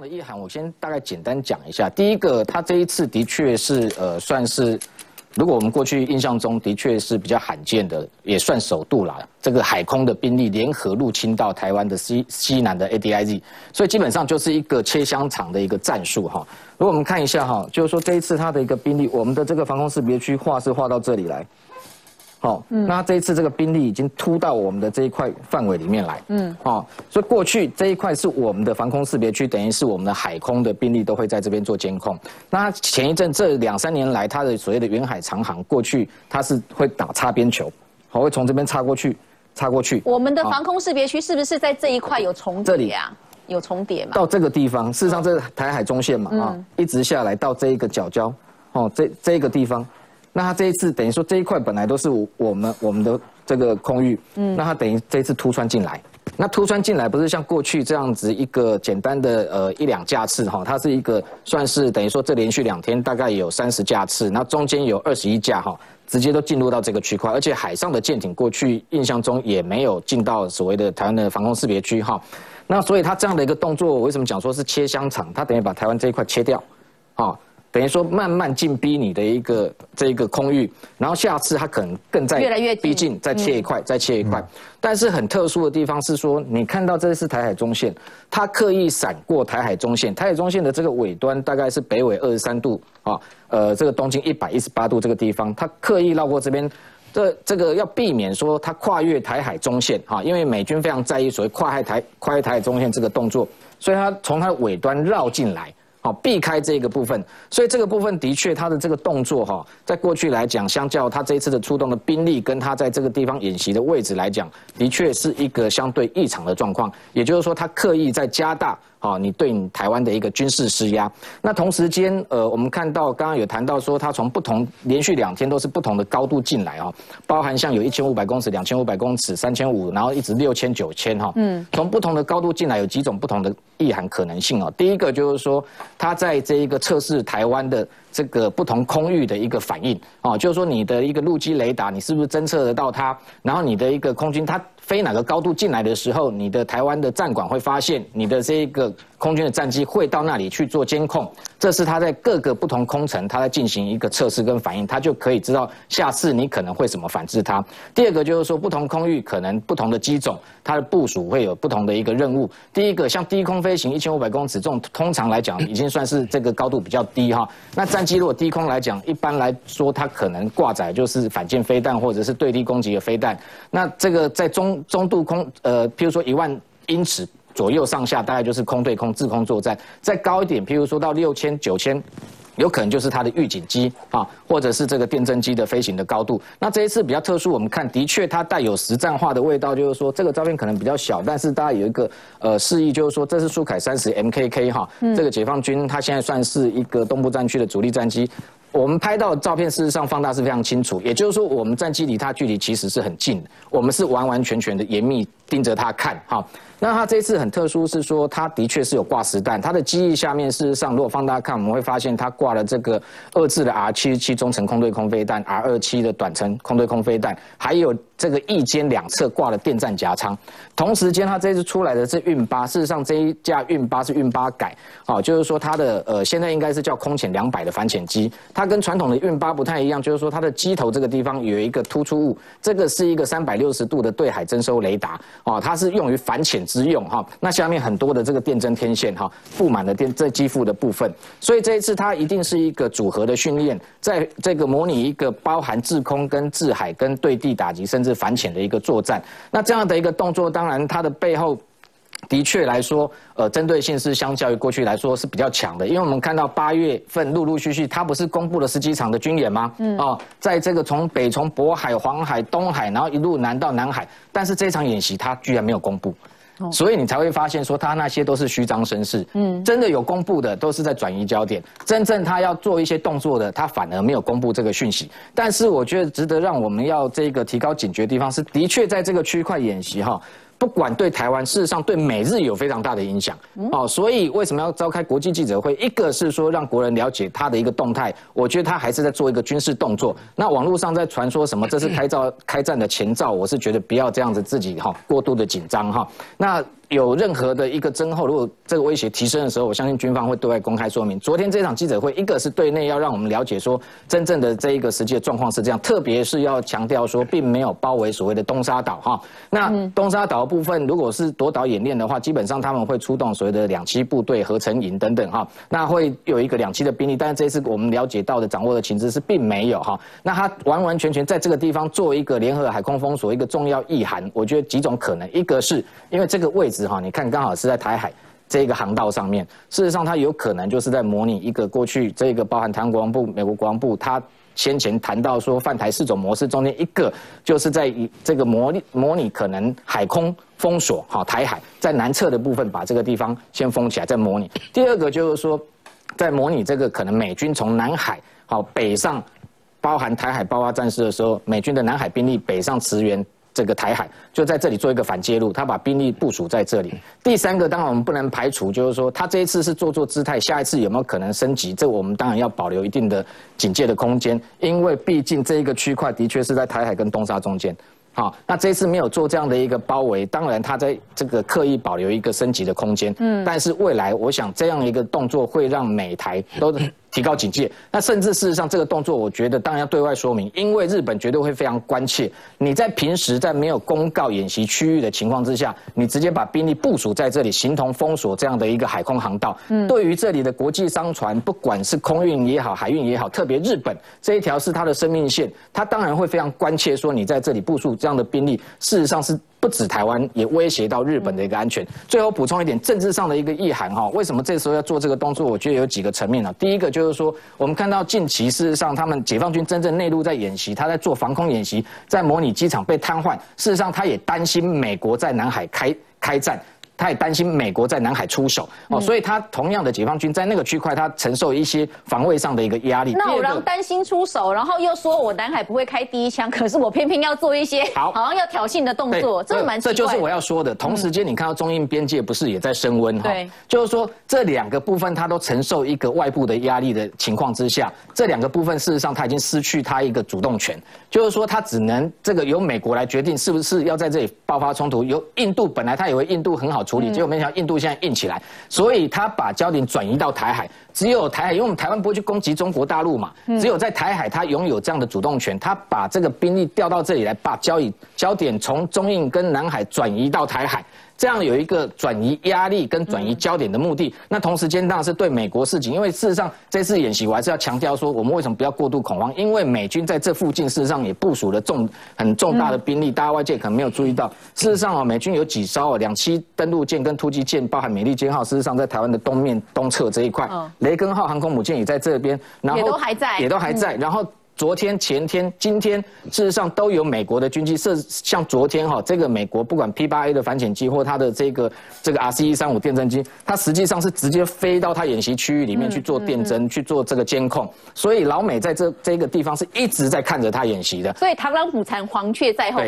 的意涵，我先大概简单讲一下。第一个，它这一次的确是呃，算是。如果我们过去印象中的确是比较罕见的，也算首度啦。这个海空的兵力联合入侵到台湾的西西南的 ADIZ，所以基本上就是一个切香肠的一个战术哈。如果我们看一下哈，就是说这一次它的一个兵力，我们的这个防空识别区画是画到这里来。好，那这一次这个兵力已经突到我们的这一块范围里面来，嗯，哦，所以过去这一块是我们的防空识别区，等于是我们的海空的兵力都会在这边做监控。那前一阵这两三年来，它的所谓的远海长航，过去它是会打擦边球，好，会从这边擦过去，擦过去。我们的防空识别区是不是在这一块有重叠啊？有重叠嘛？到这个地方，事实上这是台海中线嘛，啊，一直下来到这一个角礁，哦，这这一个地方。那他这一次等于说这一块本来都是我们我们的这个空域，嗯，那他等于这一次突穿进来，那突穿进来不是像过去这样子一个简单的呃一两架次哈，它是一个算是等于说这连续两天大概有三十架次，那中间有二十一架哈，直接都进入到这个区块，而且海上的舰艇过去印象中也没有进到所谓的台湾的防空识别区哈，那所以他这样的一个动作，为什么讲说是切香肠？他等于把台湾这一块切掉，啊。等于说慢慢进逼你的一个这一个空域，然后下次它可能更在越来越逼近，再切一块，再切一块。但是很特殊的地方是说，你看到这是台海中线，它刻意闪过台海中线，台海中线的这个尾端大概是北纬二十三度啊，呃，这个东经一百一十八度这个地方，它刻意绕过这边，这这个要避免说它跨越台海中线哈，因为美军非常在意所谓跨海台跨越台海中线这个动作，所以它从它的尾端绕进来。好，避开这个部分，所以这个部分的确，他的这个动作哈，在过去来讲，相较他这一次的出动的兵力，跟他在这个地方演习的位置来讲，的确是一个相对异常的状况。也就是说，他刻意在加大。好，你对你台湾的一个军事施压，那同时间，呃，我们看到刚刚有谈到说，它从不同连续两天都是不同的高度进来哦，包含像有一千五百公尺、两千五百公尺、三千五，然后一直六千、九千哈，嗯，从不同的高度进来，有几种不同的意涵可能性哦。第一个就是说，它在这一个测试台湾的这个不同空域的一个反应哦，就是说你的一个陆基雷达，你是不是侦测得到它，然后你的一个空军它。飞哪个高度进来的时候，你的台湾的战管会发现你的这个空军的战机会到那里去做监控，这是他在各个不同空层，他在进行一个测试跟反应，他就可以知道下次你可能会怎么反制它。第二个就是说，不同空域可能不同的机种，它的部署会有不同的一个任务。第一个像低空飞行一千五百公尺这种，通常来讲已经算是这个高度比较低哈。那战机如果低空来讲，一般来说它可能挂载就是反舰飞弹或者是对地攻击的飞弹。那这个在中中度空，呃，譬如说一万英尺左右上下，大概就是空对空、制空作战。再高一点，譬如说到六千、九千，有可能就是它的预警机啊，或者是这个电侦机的飞行的高度。那这一次比较特殊，我们看的确它带有实战化的味道，就是说这个照片可能比较小，但是大家有一个呃示意，就是说这是苏凯三十 MKK 哈，这个解放军它现在算是一个东部战区的主力战机。我们拍到的照片，事实上放大是非常清楚。也就是说，我们战机离它距离其实是很近的，我们是完完全全的严密盯着它看，哈。那它这次很特殊，是说它的确是有挂实弹。它的机翼下面，事实上如果放大看，我们会发现它挂了这个二字的 R 七十七中程空对空飞弹，R 二七的短程空对空飞弹，还有这个翼尖两侧挂了电站夹舱。同时间，它这次出来的这运八，事实上这一架运八是运八改，好，就是说它的呃现在应该是叫空潜两百的反潜机。它跟传统的运八不太一样，就是说它的机头这个地方有一个突出物，这个是一个三百六十度的对海征收雷达，哦，它是用于反潜。之用哈，那下面很多的这个电针天线哈，布满了电这机腹的部分，所以这一次它一定是一个组合的训练，在这个模拟一个包含制空跟制海跟对地打击甚至至反潜的一个作战。那这样的一个动作，当然它的背后的确来说，呃，针对性是相较于过去来说是比较强的，因为我们看到八月份陆陆续续，它不是公布了十几场的军演吗？嗯，哦，在这个从北从渤海、黄海、东海，然后一路南到南海，但是这场演习它居然没有公布。所以你才会发现说他那些都是虚张声势，嗯，真的有公布的都是在转移焦点，真正他要做一些动作的，他反而没有公布这个讯息。但是我觉得值得让我们要这个提高警觉的地方是，的确在这个区块演习哈。不管对台湾，事实上对美日有非常大的影响哦。所以为什么要召开国际记者会？一个是说让国人了解他的一个动态，我觉得他还是在做一个军事动作。那网络上在传说什么这是开照开战的前兆，我是觉得不要这样子自己哈过度的紧张哈。那有任何的一个增厚，如果这个威胁提升的时候，我相信军方会对外公开说明。昨天这场记者会，一个是对内要让我们了解说真正的这一个实际的状况是这样，特别是要强调说并没有包围所谓的东沙岛哈。那东沙岛部分如果是夺岛演练的话，基本上他们会出动所谓的两栖部队、合成营等等哈。那会有一个两栖的兵力，但是这次我们了解到的、掌握的情资是并没有哈。那他完完全全在这个地方做一个联合海空封锁，一个重要意涵，我觉得几种可能，一个是因为这个位置你看刚好是在台海这个航道上面，事实上它有可能就是在模拟一个过去这个包含台湾国防部、美国国防部，它先前谈到说泛台四种模式中间一个就是在以这个模拟模拟可能海空封锁好台海在南侧的部分把这个地方先封起来再模拟，第二个就是说在模拟这个可能美军从南海好北上。包含台海爆发战事的时候，美军的南海兵力北上驰援这个台海，就在这里做一个反介入，他把兵力部署在这里。第三个，当然我们不能排除，就是说他这一次是做做姿态，下一次有没有可能升级？这我们当然要保留一定的警戒的空间，因为毕竟这一个区块的确是在台海跟东沙中间。好，那这次没有做这样的一个包围，当然他在这个刻意保留一个升级的空间。嗯，但是未来我想这样一个动作会让美台都。提高警戒，那甚至事实上这个动作，我觉得当然要对外说明，因为日本绝对会非常关切。你在平时在没有公告演习区域的情况之下，你直接把兵力部署在这里，形同封锁这样的一个海空航道，嗯，对于这里的国际商船，不管是空运也好，海运也好，特别日本这一条是它的生命线，它当然会非常关切，说你在这里部署这样的兵力，事实上是。不止台湾，也威胁到日本的一个安全。最后补充一点政治上的一个意涵哈，为什么这时候要做这个动作？我觉得有几个层面呢。第一个就是说，我们看到近期事实上他们解放军真正内陆在演习，他在做防空演习，在模拟机场被瘫痪。事实上，他也担心美国在南海开开战。他也担心美国在南海出手哦，所以他同样的解放军在那个区块，他承受一些防卫上的一个压力。那我让担心出手，然后又说我南海不会开第一枪，可是我偏偏要做一些好，好像要挑衅的动作，这蛮这就是我要说的。同时间，你看到中印边界不是也在升温哈？对，就是说这两个部分它都承受一个外部的压力的情况之下，这两个部分事实上它已经失去它一个主动权，就是说它只能这个由美国来决定是不是要在这里爆发冲突。由印度本来他以为印度很好。处理，结果没想到印度现在硬起来，所以他把焦点转移到台海。只有台海，因为我们台湾不会去攻击中国大陆嘛，只有在台海，他拥有这样的主动权，他把这个兵力调到这里来，把交易焦点从中印跟南海转移到台海。这样有一个转移压力跟转移焦点的目的，那同时间当然是对美国事情，因为事实上这次演习我还是要强调说，我们为什么不要过度恐慌？因为美军在这附近事实上也部署了重很重大的兵力，大家外界可能没有注意到。事实上啊，美军有几艘啊，两栖登陆舰跟突击舰，包含美利坚号，事实上在台湾的东面东侧这一块，雷根号航空母舰也在这边，然后也都还在，也都还在，然后。昨天、前天、今天，事实上都有美国的军机设，像昨天哈，这个美国不管 P 八 A 的反潜机或它的这个这个 R C 一三五电侦机，它实际上是直接飞到它演习区域里面去做电侦、去做这个监控，所以老美在这这个地方是一直在看着它演习的。所以螳螂捕蝉，黄雀在后。